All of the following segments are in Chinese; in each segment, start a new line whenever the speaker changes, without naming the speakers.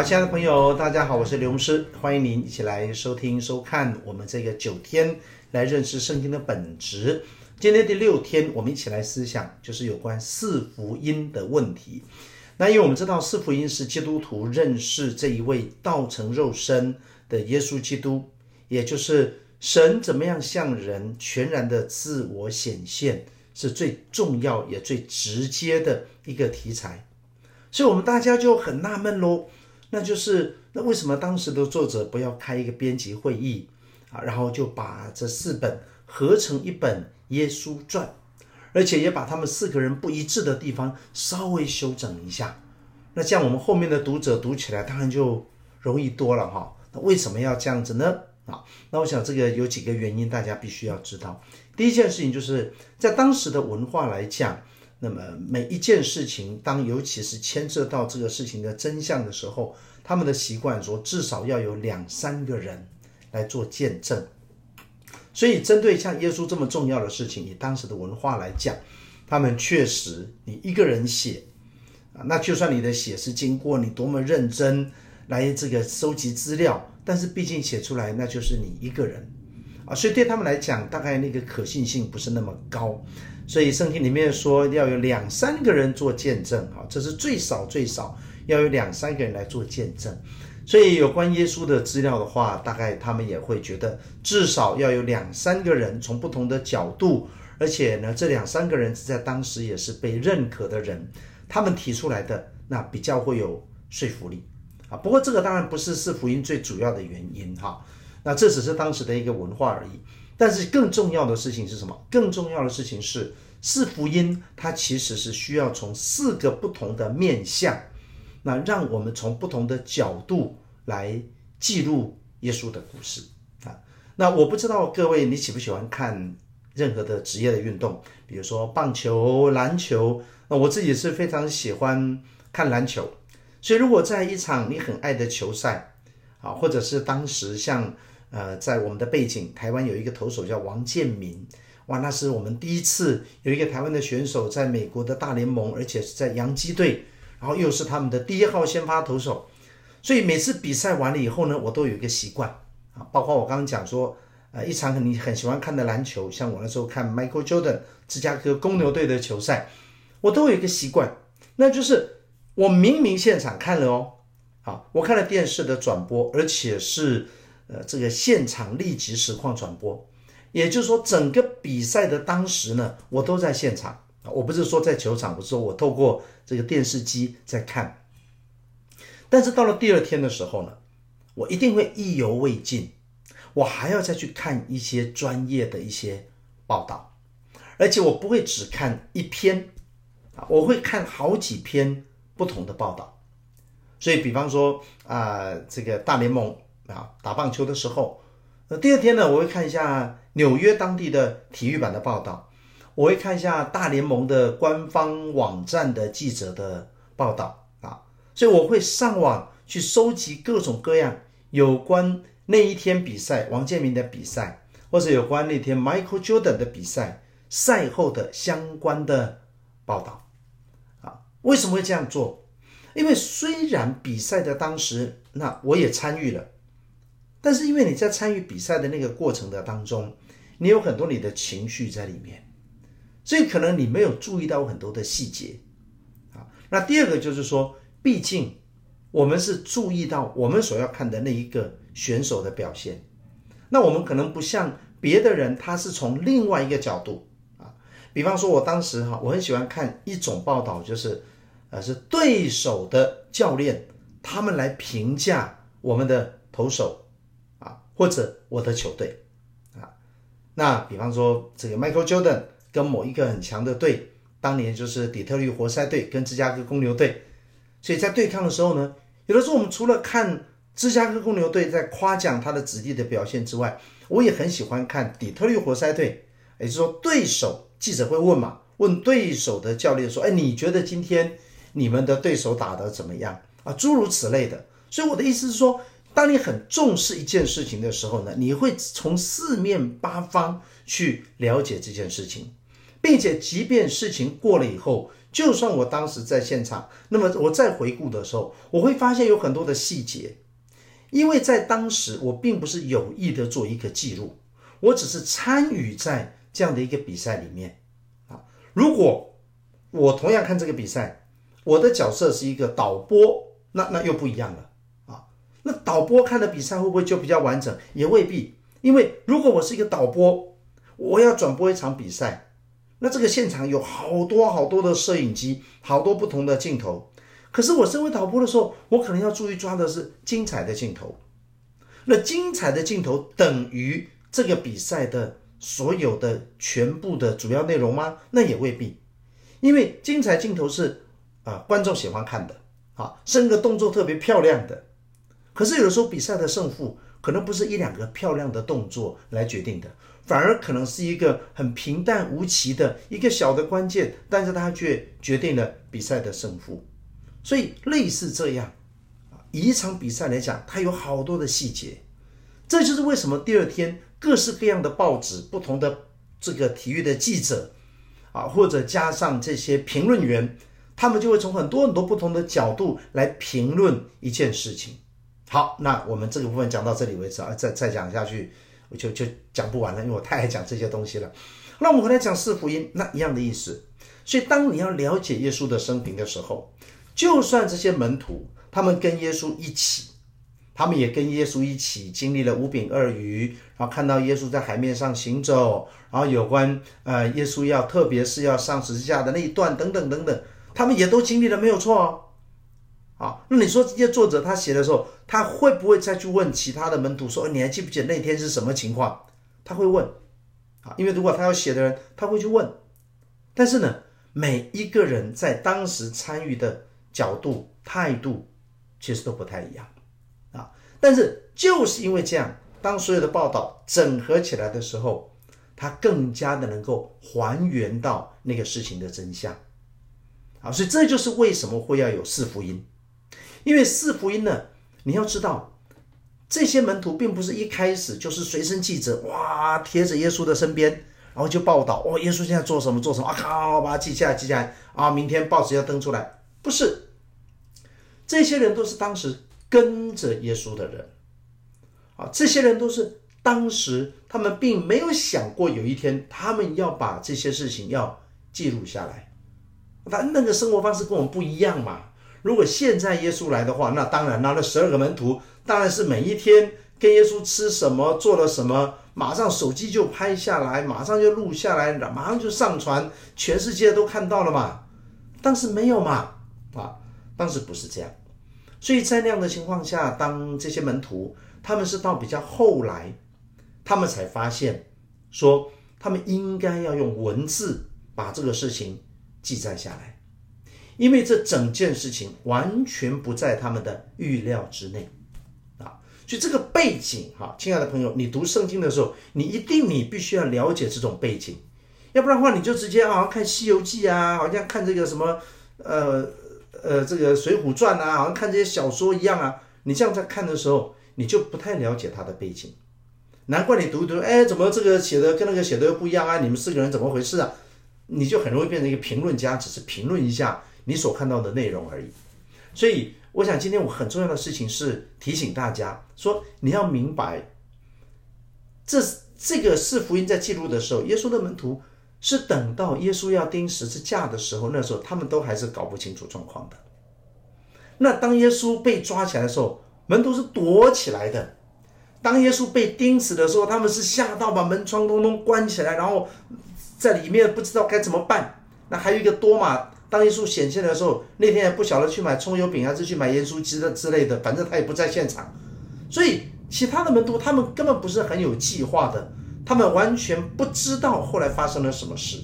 好，亲爱的朋友，大家好，我是刘牧师，欢迎您一起来收听、收看我们这个九天来认识圣经的本质。今天第六天，我们一起来思想，就是有关四福音的问题。那因为我们知道，四福音是基督徒认识这一位道成肉身的耶稣基督，也就是神怎么样向人全然的自我显现，是最重要也最直接的一个题材。所以，我们大家就很纳闷喽。那就是那为什么当时的作者不要开一个编辑会议啊，然后就把这四本合成一本《耶稣传》，而且也把他们四个人不一致的地方稍微修整一下。那这样我们后面的读者读起来当然就容易多了哈。那为什么要这样子呢？啊，那我想这个有几个原因，大家必须要知道。第一件事情就是在当时的文化来讲。那么每一件事情，当尤其是牵涉到这个事情的真相的时候，他们的习惯说至少要有两三个人来做见证。所以，针对像耶稣这么重要的事情，以当时的文化来讲，他们确实你一个人写啊，那就算你的写是经过你多么认真来这个收集资料，但是毕竟写出来那就是你一个人啊，所以对他们来讲，大概那个可信性不是那么高。所以圣经里面说要有两三个人做见证，哈，这是最少最少要有两三个人来做见证。所以有关耶稣的资料的话，大概他们也会觉得至少要有两三个人从不同的角度，而且呢，这两三个人是在当时也是被认可的人，他们提出来的那比较会有说服力啊。不过这个当然不是四福音最主要的原因哈，那这只是当时的一个文化而已。但是更重要的事情是什么？更重要的事情是四福音，它其实是需要从四个不同的面向，那让我们从不同的角度来记录耶稣的故事啊。那我不知道各位你喜不喜欢看任何的职业的运动，比如说棒球、篮球。那我自己是非常喜欢看篮球，所以如果在一场你很爱的球赛啊，或者是当时像。呃，在我们的背景，台湾有一个投手叫王建民，哇，那是我们第一次有一个台湾的选手在美国的大联盟，而且是在洋基队，然后又是他们的第一号先发投手，所以每次比赛完了以后呢，我都有一个习惯。啊，包括我刚刚讲说，呃，一场你很喜欢看的篮球，像我那时候看 Michael Jordan 芝加哥公牛队的球赛，我都有一个习惯，那就是我明明现场看了哦，好，我看了电视的转播，而且是。呃，这个现场立即实况转播，也就是说，整个比赛的当时呢，我都在现场。我不是说在球场，我是说我透过这个电视机在看。但是到了第二天的时候呢，我一定会意犹未尽，我还要再去看一些专业的一些报道，而且我不会只看一篇啊，我会看好几篇不同的报道。所以，比方说啊，这个大联盟。啊，打棒球的时候，那第二天呢，我会看一下纽约当地的体育版的报道，我会看一下大联盟的官方网站的记者的报道啊，所以我会上网去收集各种各样有关那一天比赛王建民的比赛，或者有关那天 Michael Jordan 的比赛赛后的相关的报道啊。为什么会这样做？因为虽然比赛的当时，那我也参与了。但是因为你在参与比赛的那个过程的当中，你有很多你的情绪在里面，所以可能你没有注意到很多的细节啊。那第二个就是说，毕竟我们是注意到我们所要看的那一个选手的表现，那我们可能不像别的人，他是从另外一个角度啊。比方说，我当时哈，我很喜欢看一种报道，就是呃，是对手的教练他们来评价我们的投手。或者我的球队，啊，那比方说这个 Michael Jordan 跟某一个很强的队，当年就是底特律活塞队跟芝加哥公牛队，所以在对抗的时候呢，有的时候我们除了看芝加哥公牛队在夸奖他的子弟的表现之外，我也很喜欢看底特律活塞队，也就是说对手记者会问嘛，问对手的教练说，哎，你觉得今天你们的对手打得怎么样啊？诸如此类的。所以我的意思是说。当你很重视一件事情的时候呢，你会从四面八方去了解这件事情，并且即便事情过了以后，就算我当时在现场，那么我再回顾的时候，我会发现有很多的细节，因为在当时我并不是有意的做一个记录，我只是参与在这样的一个比赛里面啊。如果我同样看这个比赛，我的角色是一个导播，那那又不一样了。那导播看的比赛会不会就比较完整？也未必，因为如果我是一个导播，我要转播一场比赛。那这个现场有好多好多的摄影机，好多不同的镜头。可是我身为导播的时候，我可能要注意抓的是精彩的镜头。那精彩的镜头等于这个比赛的所有的全部的主要内容吗？那也未必，因为精彩镜头是啊观众喜欢看的啊，甚个动作特别漂亮的。可是有的时候比赛的胜负可能不是一两个漂亮的动作来决定的。反而可能是一个很平淡无奇的一个小的关键，但是它却决定了比赛的胜负。所以类似这样，以一场比赛来讲，它有好多的细节。这就是为什么第二天各式各样的报纸、不同的这个体育的记者啊，或者加上这些评论员，他们就会从很多很多不同的角度来评论一件事情。好，那我们这个部分讲到这里为止啊，再再讲下去。我就就讲不完了，因为我太爱讲这些东西了。那我们回来讲四福音，那一样的意思。所以当你要了解耶稣的生平的时候，就算这些门徒他们跟耶稣一起，他们也跟耶稣一起经历了五饼二鱼，然后看到耶稣在海面上行走，然后有关呃耶稣要特别是要上十字架的那一段等等等等，他们也都经历了，没有错哦。啊，那你说这些作者他写的时候，他会不会再去问其他的门徒说，你还记不记得那天是什么情况？他会问，啊，因为如果他要写的人，他会去问。但是呢，每一个人在当时参与的角度、态度，其实都不太一样，啊，但是就是因为这样，当所有的报道整合起来的时候，他更加的能够还原到那个事情的真相，啊，所以这就是为什么会要有四福音。因为四福音呢，你要知道，这些门徒并不是一开始就是随身记者，哇，贴着耶稣的身边，然后就报道，哦，耶稣现在做什么做什么啊，靠，把它记下来记下来啊，明天报纸要登出来。不是，这些人都是当时跟着耶稣的人，啊，这些人都是当时他们并没有想过有一天他们要把这些事情要记录下来，他那个生活方式跟我们不一样嘛。如果现在耶稣来的话，那当然，那那十二个门徒当然是每一天跟耶稣吃什么，做了什么，马上手机就拍下来，马上就录下来，马上就上传，全世界都看到了嘛。当时没有嘛，啊，当时不是这样。所以在那样的情况下，当这些门徒他们是到比较后来，他们才发现说，他们应该要用文字把这个事情记载下来。因为这整件事情完全不在他们的预料之内，啊，所以这个背景，哈，亲爱的朋友，你读圣经的时候，你一定你必须要了解这种背景，要不然的话，你就直接好像看《西游记》啊，好像看这个什么，呃呃，这个《水浒传》啊，好像看这些小说一样啊，你这样在看的时候，你就不太了解他的背景，难怪你读一读，哎，怎么这个写的跟那个写的又不一样啊？你们四个人怎么回事啊？你就很容易变成一个评论家，只是评论一下。你所看到的内容而已，所以我想今天我很重要的事情是提醒大家说，你要明白，这这个四福音在记录的时候，耶稣的门徒是等到耶稣要钉十字架的时候，那时候他们都还是搞不清楚状况的。那当耶稣被抓起来的时候，门徒是躲起来的；当耶稣被钉死的时候，他们是吓到把门窗通通关起来，然后在里面不知道该怎么办。那还有一个多马。当耶稣显现的时候，那天也不晓得去买葱油饼还是去买耶稣鸡的之类的，反正他也不在现场。所以其他的门徒他们根本不是很有计划的，他们完全不知道后来发生了什么事。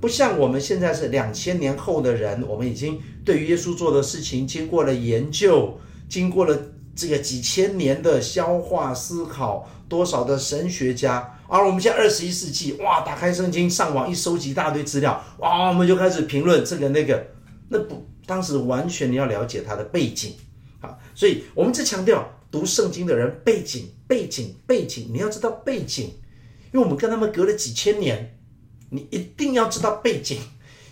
不像我们现在是两千年后的人，我们已经对于耶稣做的事情经过了研究，经过了这个几千年的消化思考，多少的神学家。而我们现在二十一世纪，哇，打开圣经，上网一收集一大堆资料，哇，我们就开始评论这个那个。那不，当时完全你要了解他的背景啊，所以我们只强调读圣经的人背景、背景、背景，你要知道背景，因为我们跟他们隔了几千年，你一定要知道背景。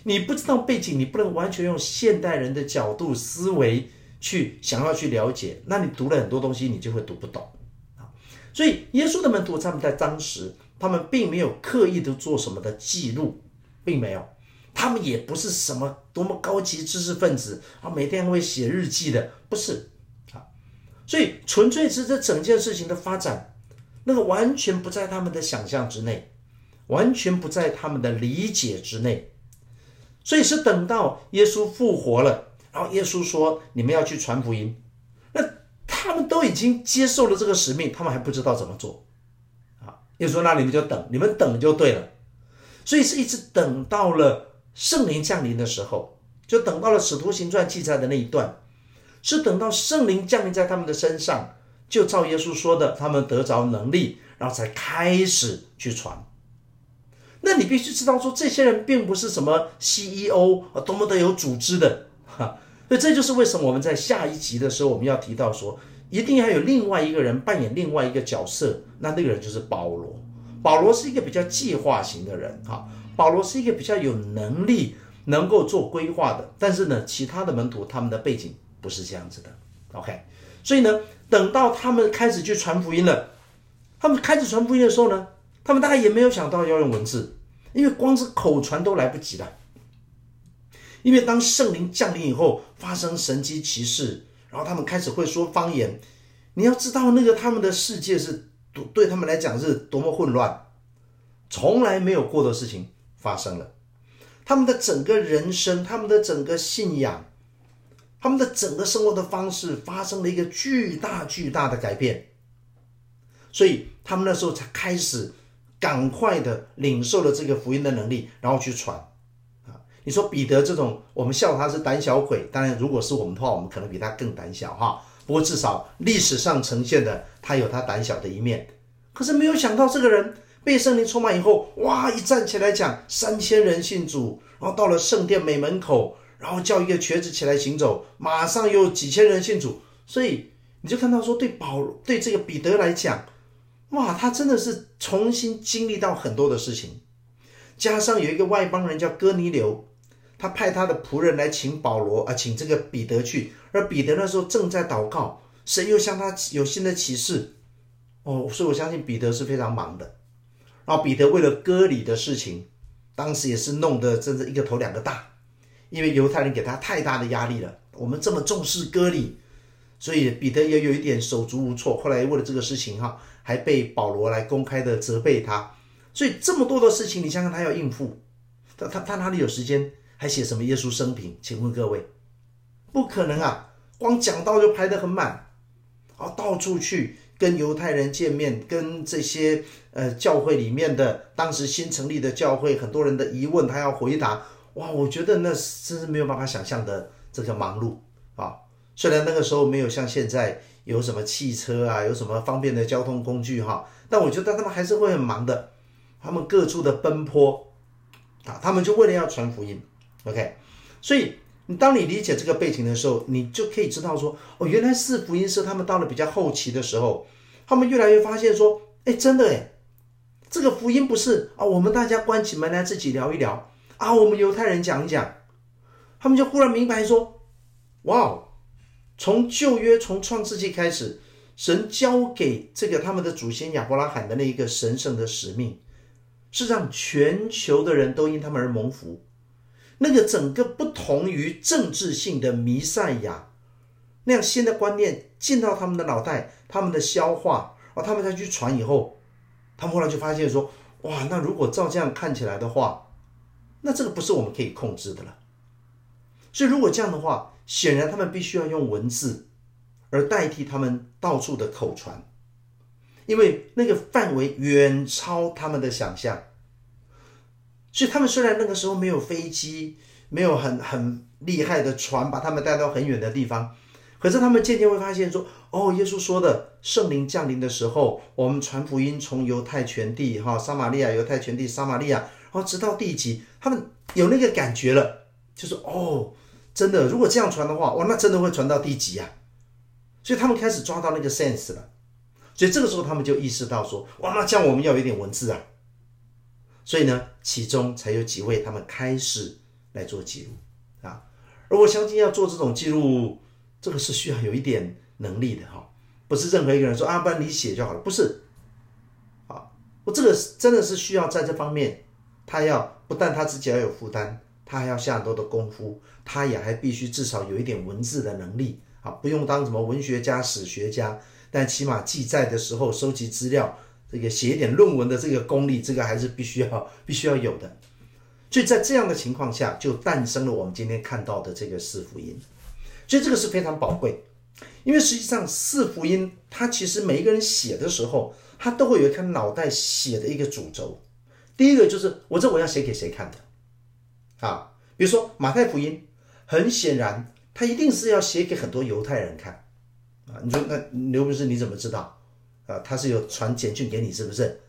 你不知道背景，你不能完全用现代人的角度思维去想要去了解，那你读了很多东西，你就会读不懂啊。所以耶稣的门徒他们在当时，他们并没有刻意的做什么的记录，并没有，他们也不是什么多么高级知识分子啊，每天会写日记的，不是啊。所以纯粹是这整件事情的发展，那个完全不在他们的想象之内，完全不在他们的理解之内。所以是等到耶稣复活了，然后耶稣说：“你们要去传福音。”那他们都已经接受了这个使命，他们还不知道怎么做啊？耶稣说：“那你们就等，你们等就对了。”所以是一直等到了圣灵降临的时候，就等到了使徒行传记载的那一段，是等到圣灵降临在他们的身上，就照耶稣说的，他们得着能力，然后才开始去传。那你必须知道，说这些人并不是什么 CEO 啊，多么的有组织的哈。所以这就是为什么我们在下一集的时候，我们要提到说，一定要有另外一个人扮演另外一个角色。那那个人就是保罗。保罗是一个比较计划型的人哈。保罗是一个比较有能力能够做规划的。但是呢，其他的门徒他们的背景不是这样子的。OK，所以呢，等到他们开始去传福音了，他们开始传福音的时候呢，他们大概也没有想到要用文字。因为光是口传都来不及了，因为当圣灵降临以后，发生神迹奇事，然后他们开始会说方言。你要知道，那个他们的世界是对对他们来讲是多么混乱，从来没有过的事情发生了。他们的整个人生，他们的整个信仰，他们的整个生活的方式发生了一个巨大巨大的改变，所以他们那时候才开始。赶快的领受了这个福音的能力，然后去传！你说彼得这种，我们笑他是胆小鬼。当然，如果是我们的话，我们可能比他更胆小哈。不过至少历史上呈现的，他有他胆小的一面。可是没有想到，这个人被圣灵充满以后，哇！一站起来讲，三千人信主，然后到了圣殿美门口，然后叫一个瘸子起来行走，马上又几千人信主。所以你就看到说，对保对这个彼得来讲。哇，他真的是重新经历到很多的事情，加上有一个外邦人叫哥尼流，他派他的仆人来请保罗啊，请这个彼得去，而彼得那时候正在祷告，神又向他有新的启示，哦，所以我相信彼得是非常忙的。然后彼得为了割礼的事情，当时也是弄得真是一个头两个大，因为犹太人给他太大的压力了，我们这么重视割礼，所以彼得也有一点手足无措。后来为了这个事情哈。还被保罗来公开的责备他，所以这么多的事情，你想想他要应付，他他他哪里有时间还写什么耶稣生平？请问各位，不可能啊！光讲道就排得很满，啊，到处去跟犹太人见面，跟这些呃教会里面的当时新成立的教会很多人的疑问，他要回答。哇，我觉得那真是没有办法想象的这个忙碌啊！虽然那个时候没有像现在。有什么汽车啊，有什么方便的交通工具哈？但我觉得他们还是会很忙的，他们各处的奔波啊，他们就为了要传福音，OK。所以你当你理解这个背景的时候，你就可以知道说，哦，原来四福音是他们到了比较后期的时候，他们越来越发现说，哎，真的哎，这个福音不是啊，我们大家关起门来自己聊一聊啊，我们犹太人讲一讲，他们就忽然明白说，哇哦。从旧约，从创世纪开始，神交给这个他们的祖先亚伯拉罕的那一个神圣的使命，是让全球的人都因他们而蒙福。那个整个不同于政治性的弥赛亚那样新的观念进到他们的脑袋，他们的消化，然后他们再去传以后，他们后来就发现说：哇，那如果照这样看起来的话，那这个不是我们可以控制的了。所以如果这样的话，显然，他们必须要用文字，而代替他们到处的口传，因为那个范围远超他们的想象。所以，他们虽然那个时候没有飞机，没有很很厉害的船把他们带到很远的地方，可是他们渐渐会发现说：“哦，耶稣说的圣灵降临的时候，我们传福音从犹太全地哈，撒玛利亚、犹太全地、撒玛利亚，然后直到地极，他们有那个感觉了，就是哦。”真的，如果这样传的话，哇，那真的会传到地极啊！所以他们开始抓到那个 sense 了。所以这个时候他们就意识到说，哇，那这样我们要有一点文字啊。所以呢，其中才有几位他们开始来做记录啊。而我相信要做这种记录，这个是需要有一点能力的哈，不是任何一个人说啊，不然你写就好了，不是。啊，我这个真的是需要在这方面，他要不但他自己要有负担，他还要下很多的功夫，他也还必须至少有一点文字的能力啊，不用当什么文学家、史学家。但起码记载的时候收集资料，这个写一点论文的这个功力，这个还是必须要 必须要有的。所以在这样的情况下，就诞生了我们今天看到的这个四福音。所以这个是非常宝贵，因为实际上四福音它其实每一个人写的时候，他都会有一颗脑袋写的一个主轴。第一个就是我这我要写给谁看的啊？比如说马太福音，很显然他一定是要写给很多犹太人看。啊，你说那刘博士你怎么知道？啊，他是有传简讯给你是不是？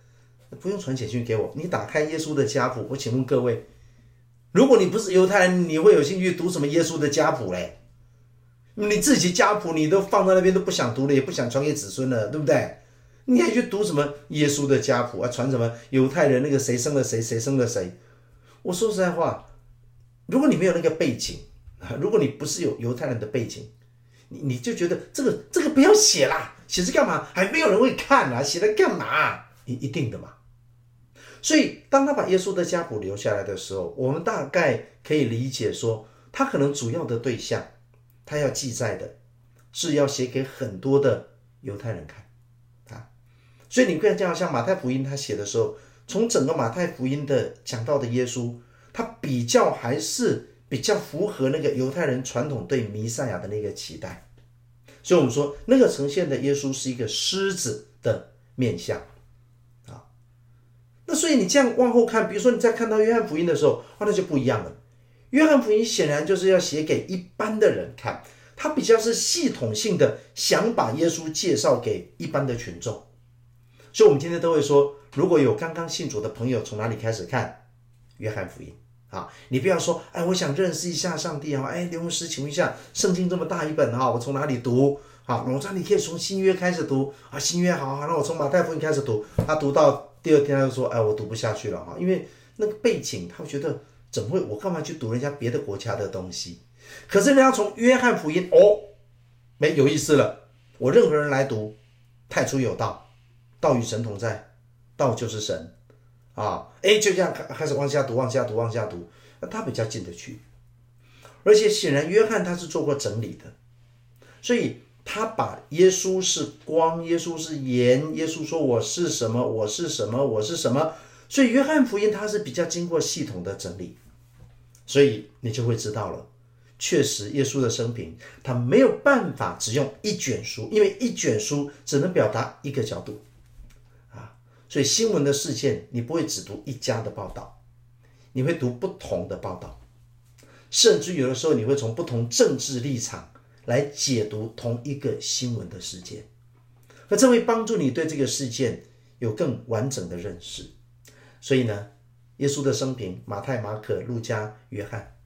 不用传简讯给我，你打开耶稣的家谱。我请问各位，如果你不是犹太人，你会有兴趣读什么耶稣的家谱嘞？你自己家谱你都放在那边都不想读了，也不想传给子孙了，对不对？你还去读什么耶稣的家谱啊？传什么犹太人那个谁生了谁，谁生了谁？我说实在话，如果你没有那个背景，如果你不是有犹太人的背景。你你就觉得这个这个不要写啦，写这干嘛？还没有人会看啊，写来干嘛？一一定的嘛。所以当他把耶稣的家谱留下来的时候，我们大概可以理解说，他可能主要的对象，他要记载的是要写给很多的犹太人看啊。所以你可以这样，像马太福音他写的时候，从整个马太福音的讲到的耶稣，他比较还是。比较符合那个犹太人传统对弥赛亚的那个期待，所以我们说那个呈现的耶稣是一个狮子的面相啊。那所以你这样往后看，比如说你在看到约翰福音的时候，啊，那就不一样了。约翰福音显然就是要写给一般的人看，他比较是系统性的想把耶稣介绍给一般的群众。所以我们今天都会说，如果有刚刚信主的朋友，从哪里开始看约翰福音？啊，你不要说，哎，我想认识一下上帝啊，哎，刘牧师，请问一下，圣经这么大一本哈，我从哪里读？好，我说你可以从新约开始读啊，新约好，好，那我从马太福音开始读。他读到第二天，他就说，哎，我读不下去了哈，因为那个背景，他会觉得怎么会？我干嘛去读人家别的国家的东西？可是人家从约翰福音，哦，没有意思了。我任何人来读，太初有道，道与神同在，道就是神。啊，哎，就这样开开始往下读，往下读，往下读，那他比较进得去，而且显然约翰他是做过整理的，所以他把耶稣是光，耶稣是盐，耶稣说我是什么，我是什么，我是什么，所以约翰福音他是比较经过系统的整理，所以你就会知道了，确实耶稣的生平他没有办法只用一卷书，因为一卷书只能表达一个角度。所以新闻的事件，你不会只读一家的报道，你会读不同的报道，甚至有的时候你会从不同政治立场来解读同一个新闻的事件，那这会帮助你对这个事件有更完整的认识。所以呢，耶稣的生平，马太、马可、路加、约翰，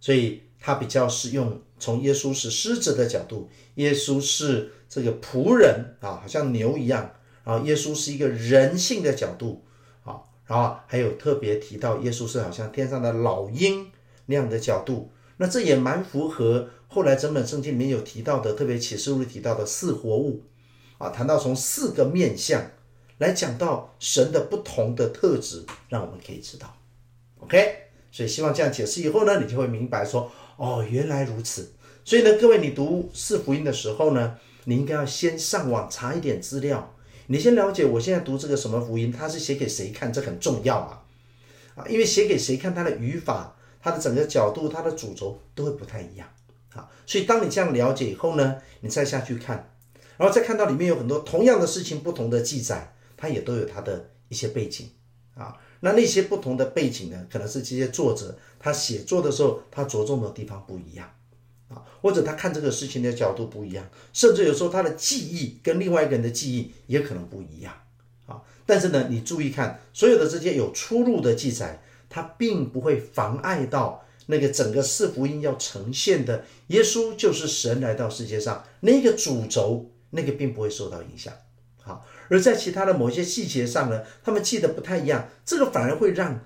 所以他比较是用从耶稣是狮子的角度，耶稣是这个仆人啊，好像牛一样。啊耶稣是一个人性的角度，啊，然后还有特别提到耶稣是好像天上的老鹰那样的角度，那这也蛮符合后来整本圣经里面有提到的，特别启示录里提到的四活物，啊，谈到从四个面相来讲到神的不同的特质，让我们可以知道，OK，所以希望这样解释以后呢，你就会明白说，哦，原来如此。所以呢，各位你读四福音的时候呢，你应该要先上网查一点资料。你先了解，我现在读这个什么福音，它是写给谁看，这很重要嘛，啊，因为写给谁看，它的语法、它的整个角度、它的主轴都会不太一样，啊，所以当你这样了解以后呢，你再下去看，然后再看到里面有很多同样的事情，不同的记载，它也都有它的一些背景，啊，那那些不同的背景呢，可能是这些作者他写作的时候，他着重的地方不一样。啊，或者他看这个事情的角度不一样，甚至有时候他的记忆跟另外一个人的记忆也可能不一样啊。但是呢，你注意看，所有的这些有出入的记载，它并不会妨碍到那个整个四福音要呈现的耶稣就是神来到世界上那个主轴，那个并不会受到影响好，而在其他的某些细节上呢，他们记得不太一样，这个反而会让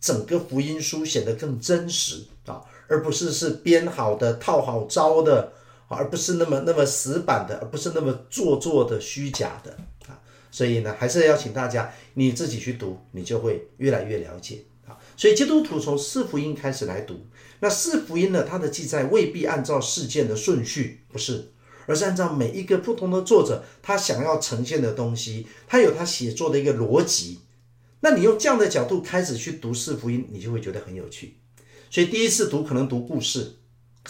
整个福音书显得更真实啊，而不是是编好的、套好招的，而不是那么那么死板的，而不是那么做作的、虚假的啊。所以呢，还是要请大家你自己去读，你就会越来越了解啊。所以基督徒从四福音开始来读，那四福音呢，它的记载未必按照事件的顺序，不是。而是按照每一个不同的作者他想要呈现的东西，他有他写作的一个逻辑。那你用这样的角度开始去读四福音，你就会觉得很有趣。所以第一次读可能读故事，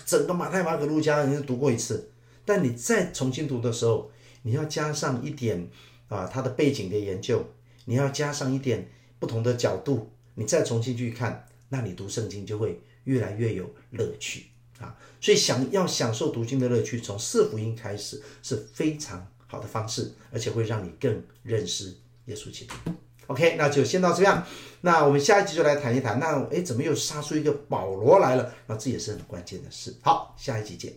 整个马太、马可、路加你读过一次，但你再重新读的时候，你要加上一点啊，它的背景的研究，你要加上一点不同的角度，你再重新去看，那你读圣经就会越来越有乐趣。啊，所以想要享受读经的乐趣，从四福音开始是非常好的方式，而且会让你更认识耶稣基督。OK，那就先到这样。那我们下一集就来谈一谈，那哎，怎么又杀出一个保罗来了？那这也是很关键的事。好，下一集见。